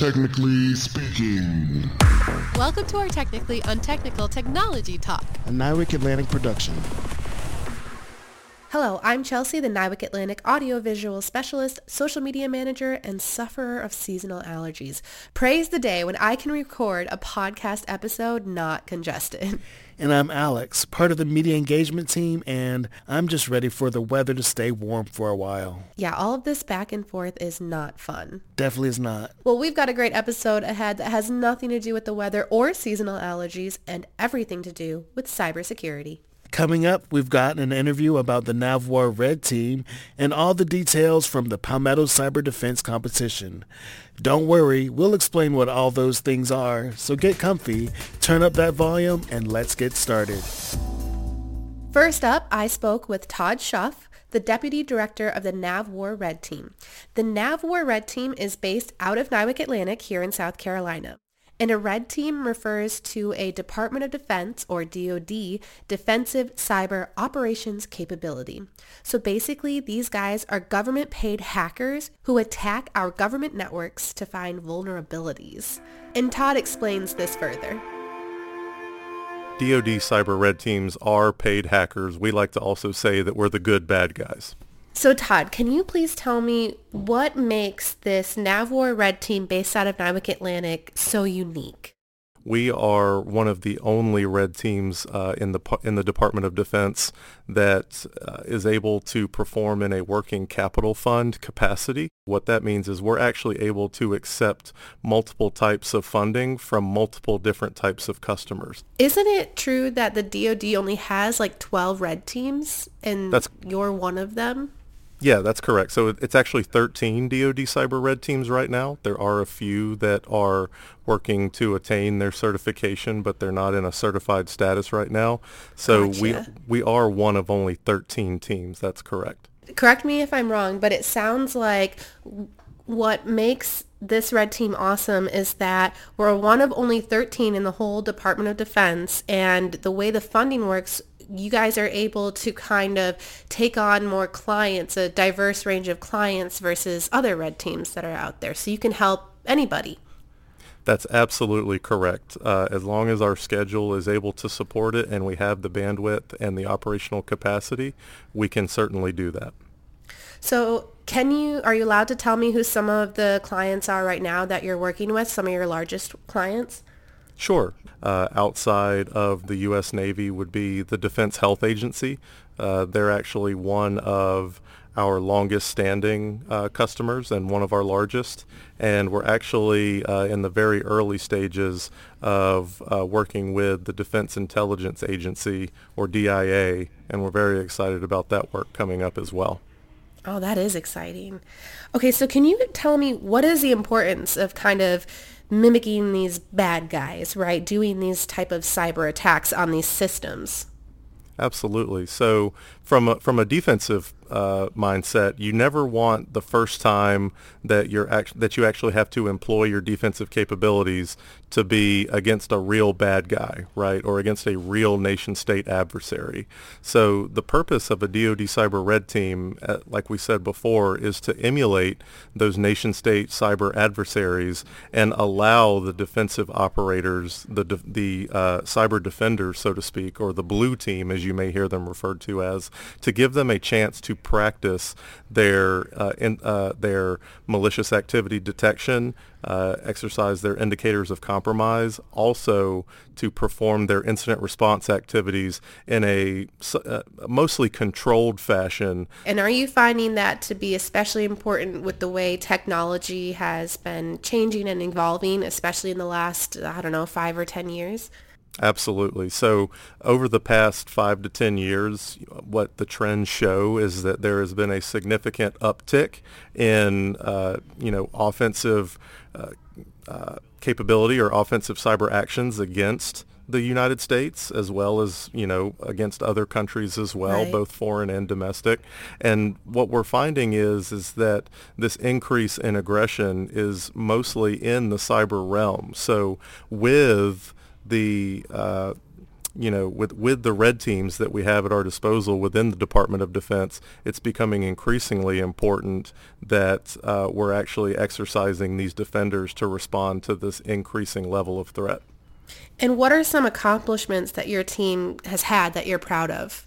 Technically speaking. Welcome to our Technically Untechnical Technology Talk. A NIWC Atlantic production. Hello, I'm Chelsie, the NIWC Atlantic audiovisual specialist, social media manager, and sufferer of seasonal allergies. Praise the day when I can record a podcast episode not congested. And I'm Alex, part of the media engagement team, and I'm just ready for the weather to stay warm for a while. Yeah, all of this back and forth is not fun. Definitely is not. Well, we've got a great episode ahead that has nothing to do with the weather or seasonal allergies and everything to do with cybersecurity. Coming up, we've got an interview about the Navwar Red Team and all the details from the Palmetto Cyber Defense Competition. Don't worry, we'll explain what all those things are, so get comfy, turn up that volume, and let's get started. First up, I spoke with Todd Schuff, the Deputy Director of the NavWar Red Team. The NavWar Red Team is based out of NIWC Atlantic here in South Carolina. And a red team refers to a Department of Defense, or DoD, defensive cyber operations capability. So basically, these guys are government-paid hackers who attack our government networks to find vulnerabilities. And Todd explains this further. DoD cyber red teams are paid hackers. We like to also say that we're the good bad guys. So Todd, can you please tell me what makes this Navwar Red Team based out of NIWC Atlantic so unique? We are one of the only red teams uh, in the in the Department of Defense that uh, is able to perform in a working capital fund capacity. What that means is we're actually able to accept multiple types of funding from multiple different types of customers. Isn't it true that the DoD only has like 12 red teams and That's- you're one of them? Yeah, that's correct. So it's actually 13 DoD cyber red teams right now. There are a few that are working to attain their certification, but they're not in a certified status right now. So we we are one of only 13 teams. That's correct. Correct me if I'm wrong, but it sounds like what makes this red team awesome is that we're one of only 13 in the whole Department of Defense and the way the funding works you guys are able to kind of take on more clients, a diverse range of clients versus other red teams that are out there. So you can help anybody. That's absolutely correct. Uh, as long as our schedule is able to support it and we have the bandwidth and the operational capacity, we can certainly do that. So can you, are you allowed to tell me who some of the clients are right now that you're working with, some of your largest clients? Sure. Uh, outside of the U.S. Navy would be the Defense Health Agency. Uh, they're actually one of our longest standing uh, customers and one of our largest. And we're actually uh, in the very early stages of uh, working with the Defense Intelligence Agency, or DIA, and we're very excited about that work coming up as well. Oh, that is exciting. Okay, so can you tell me what is the importance of kind of mimicking these bad guys, right? Doing these type of cyber attacks on these systems? Absolutely. So from a, from a defensive uh, mindset, you never want the first time that you're act- that you actually have to employ your defensive capabilities to be against a real bad guy, right, or against a real nation state adversary. So the purpose of a DoD Cyber Red Team, uh, like we said before, is to emulate those nation state cyber adversaries and allow the defensive operators, the de- the uh, cyber defenders, so to speak, or the blue team, as you may hear them referred to as, to give them a chance to practice their uh, in, uh, their malicious activity detection, uh, exercise their indicators of compromise, also to perform their incident response activities in a uh, mostly controlled fashion. And are you finding that to be especially important with the way technology has been changing and evolving, especially in the last, I don't know, five or 10 years? Absolutely. So over the past five to 10 years, what the trends show is that there has been a significant uptick in, uh, you know, offensive uh, uh, capability or offensive cyber actions against the United States as well as, you know, against other countries as well, Right. both foreign and domestic. And what we're finding is is that this increase in aggression is mostly in the cyber realm. So with the uh, you know, with, with the red teams that we have at our disposal within the Department of Defense, it's becoming increasingly important that uh, we're actually exercising these defenders to respond to this increasing level of threat. And what are some accomplishments that your team has had that you're proud of?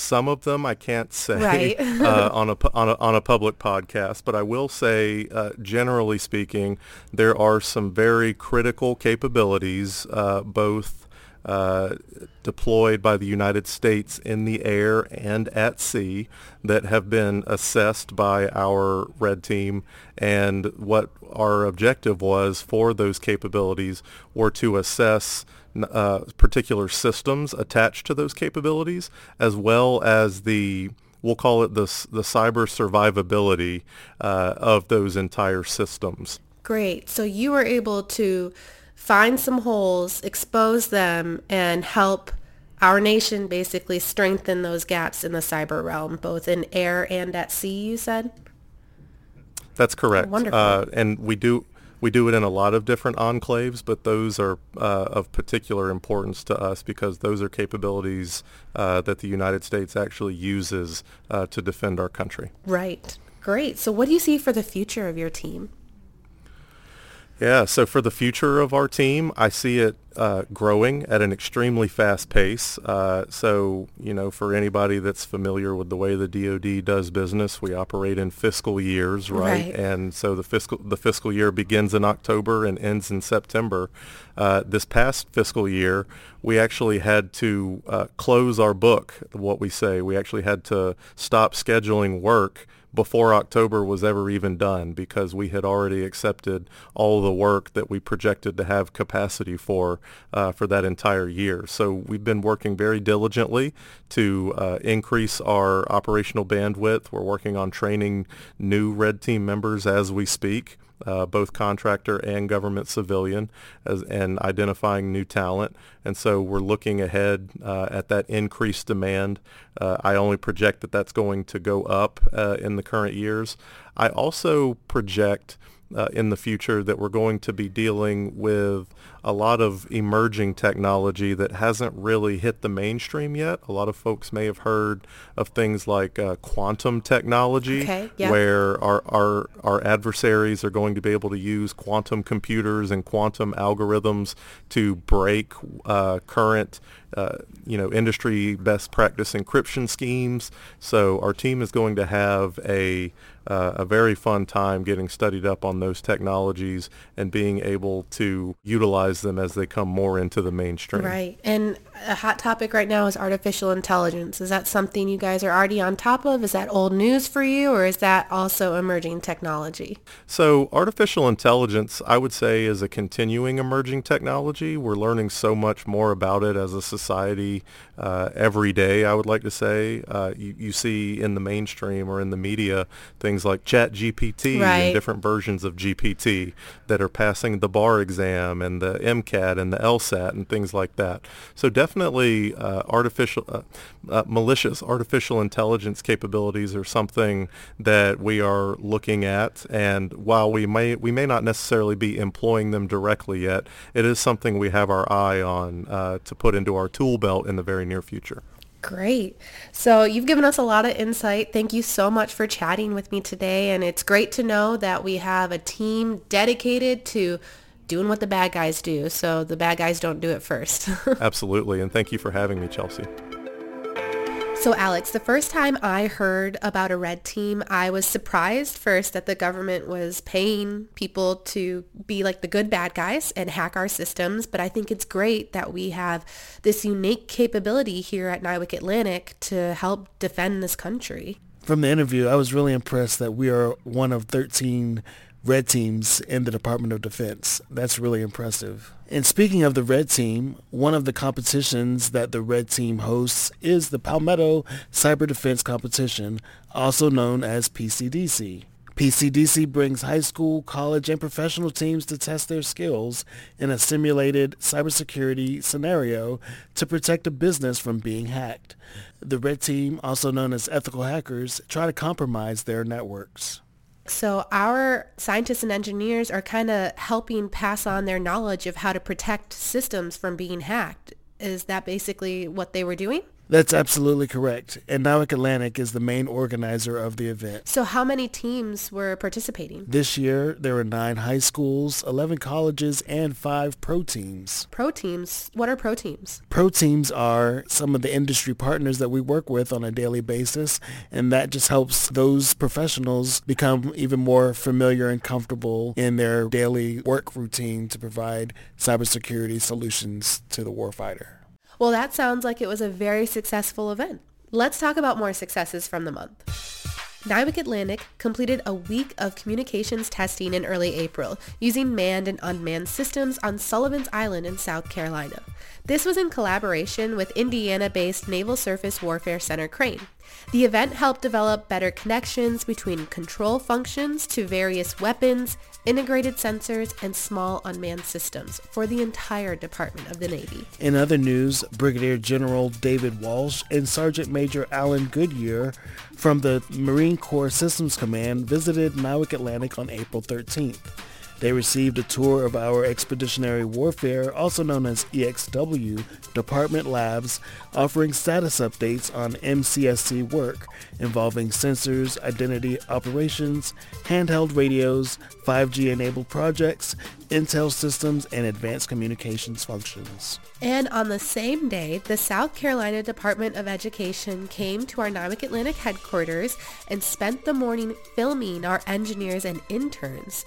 Some of them I can't say right. uh, on, a, on, a, on a public podcast, but I will say, uh, generally speaking, there are some very critical capabilities, uh, both uh, deployed by the United States in the air and at sea that have been assessed by our red team and what our objective was for those capabilities were to assess uh, particular systems attached to those capabilities as well as the we'll call it the, the cyber survivability uh, of those entire systems. Great. So you were able to find some holes, expose them, and help our nation basically strengthen those gaps in the cyber realm, both in air and at sea, you said? That's correct. Oh, wonderful. Uh, and we do we do it in a lot of different enclaves, but those are uh, of particular importance to us because those are capabilities uh, that the United States actually uses uh, to defend our country. Right. Great. So what do you see for the future of your team? Yeah, so for the future of our team, I see it uh, growing at an extremely fast pace. Uh, so, you know, for anybody that's familiar with the way the DoD does business, we operate in fiscal years, right? Right. And so the fiscal the fiscal year begins in October and ends in September. Uh, this past fiscal year, we actually had to uh, close our book. What we say, we actually had to stop scheduling work before October was ever even done because we had already accepted all the work that we projected to have capacity for uh, for that entire year. So we've been working very diligently to uh, increase our operational bandwidth. We're working on training new Red Team members as we speak uh, both contractor and government civilian, as, and identifying new talent. And so we're looking ahead uh, at that increased demand. Uh, I only project that that's going to go up uh, in the current years. I also project uh, in the future that we're going to be dealing with a lot of emerging technology that hasn't really hit the mainstream yet. A lot of folks may have heard of things like uh, quantum technology, Okay, yeah. where our, our, our adversaries are going to be able to use quantum computers and quantum algorithms to break uh, current uh, you know, industry best practice encryption schemes. So our team is going to have a uh, a very fun time getting studied up on those technologies and being able to utilize them as they come more into the mainstream. Right. And a hot topic right now is artificial intelligence. Is that something you guys are already on top of? Is that old news for you or is that also emerging technology? So artificial intelligence, I would say, is a continuing emerging technology. We're learning so much more about it as a society uh, every day, I would like to say. Uh, you, you see in the mainstream or in the media things like Chat GPT Right. and different versions of GPT that are passing the bar exam and the MCAT and the LSAT and things like that. So definitely uh, artificial, uh, uh, malicious artificial intelligence capabilities are something that we are looking at. And while we may we may not necessarily be employing them directly yet, it is something we have our eye on uh, to put into our tool belt in the very near future. Great. So you've given us a lot of insight. Thank you so much for chatting with me today. And it's great to know that we have a team dedicated to doing what the bad guys do. So the bad guys don't do it first. Absolutely, and thank you for having me, Chelsie. So Alex, the first time I heard about a red team, I was surprised first that the government was paying people to be like the good bad guys and hack our systems, but I think it's great that we have this unique capability here at NIWC Atlantic to help defend this country. From the interview, I was really impressed that we are one of 13 red teams in the Department of Defense. That's really impressive. And speaking of the red team, one of the competitions that the red team hosts is the Palmetto Cyber Defense Competition, also known as PCDC. PCDC brings high school, college, and professional teams to test their skills in a simulated cybersecurity scenario to protect a business from being hacked. The red team, also known as ethical hackers, try to compromise their networks. So our scientists and engineers are kind of helping pass on their knowledge of how to protect systems from being hacked. Is that basically what they were doing? That's absolutely correct. And NIWC Atlantic is the main organizer of the event. So how many teams were participating? This year, there were nine high schools, 11 colleges, and five pro teams. Pro teams? What are pro teams? Pro teams are some of the industry partners that we work with on a daily basis, and that just helps those professionals become even more familiar and comfortable in their daily work routine to provide cybersecurity solutions to the warfighter. Well, that sounds like it was a very successful event. Let's talk about more successes from the month. NIWC Atlantic completed a week of communications testing in early April using manned and unmanned systems on Sullivan's Island in South Carolina. This was in collaboration with Indiana-based Naval Surface Warfare Center Crane. The event helped develop better connections between control functions to various weapons, integrated sensors, and small unmanned systems for the entire Department of the Navy. In other news, Brigadier General David Walsh and Sergeant Major Alan Goodyear from the Marine Corps Systems Command visited NIWC Atlantic on April 13th. They received a tour of our Expeditionary Warfare, also known as EXW, department labs, offering status updates on MCSC work involving sensors, identity operations, handheld radios, 5G-enabled projects, intel systems, and advanced communications functions. And on the same day, the South Carolina Department of Education came to our NIWC Atlantic headquarters and spent the morning filming our engineers and interns.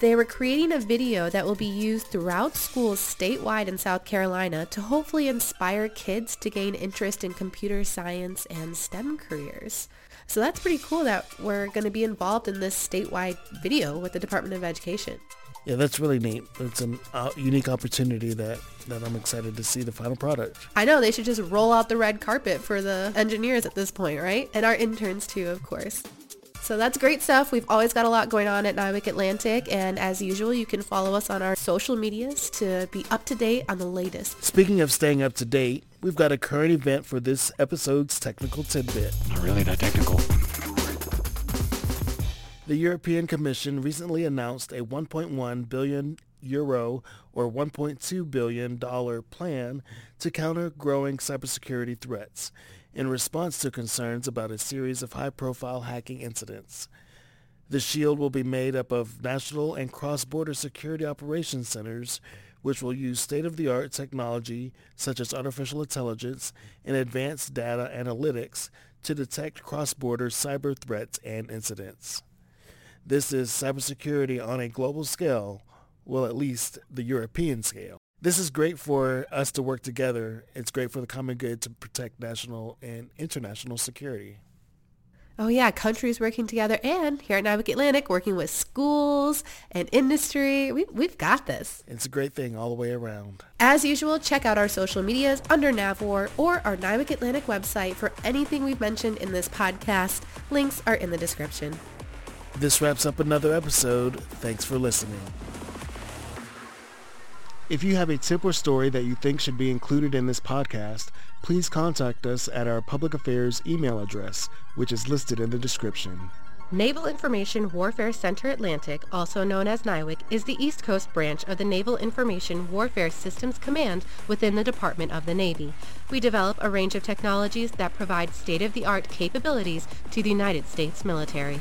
They were creating a video that will be used throughout schools statewide in South Carolina to hopefully inspire kids to gain interest in computer science and STEM careers. So that's pretty cool that we're going to be involved in this statewide video with the Department of Education. Yeah, that's really neat. It's a uh, unique opportunity that, that I'm excited to see the final product. I know, they should just roll out the red carpet for the engineers at this point, right? And our interns too, of course. So that's great stuff. We've always got a lot going on at NIWC Atlantic, and as usual, you can follow us on our social medias to be up to date on the latest. Speaking of staying up to date, we've got a current event for this episode's technical tidbit. Not really that technical. The European Commission recently announced a 1.1 billion euro or 1.2 billion dollar plan to counter growing cybersecurity threats in response to concerns about a series of high-profile hacking incidents. The shield will be made up of national and cross-border security operations centers, which will use state-of-the-art technology such as artificial intelligence and advanced data analytics to detect cross-border cyber threats and incidents. This is cybersecurity on a global scale, well at least the European scale this is great for us to work together. It's great for the common good to protect national and international security. Oh yeah, countries working together and here at NIWC Atlantic working with schools and industry. We, we've got this. It's a great thing all the way around. As usual, check out our social medias under NAVWAR or our NIWC Atlantic website for anything we've mentioned in this podcast. Links are in the description. This wraps up another episode. Thanks for listening. If you have a tip or story that you think should be included in this podcast, please contact us at our public affairs email address, which is listed in the description. Naval Information Warfare Center Atlantic, also known as NIWC, is the East Coast branch of the Naval Information Warfare Systems Command within the Department of the Navy. We develop a range of technologies that provide state-of-the-art capabilities to the United States military.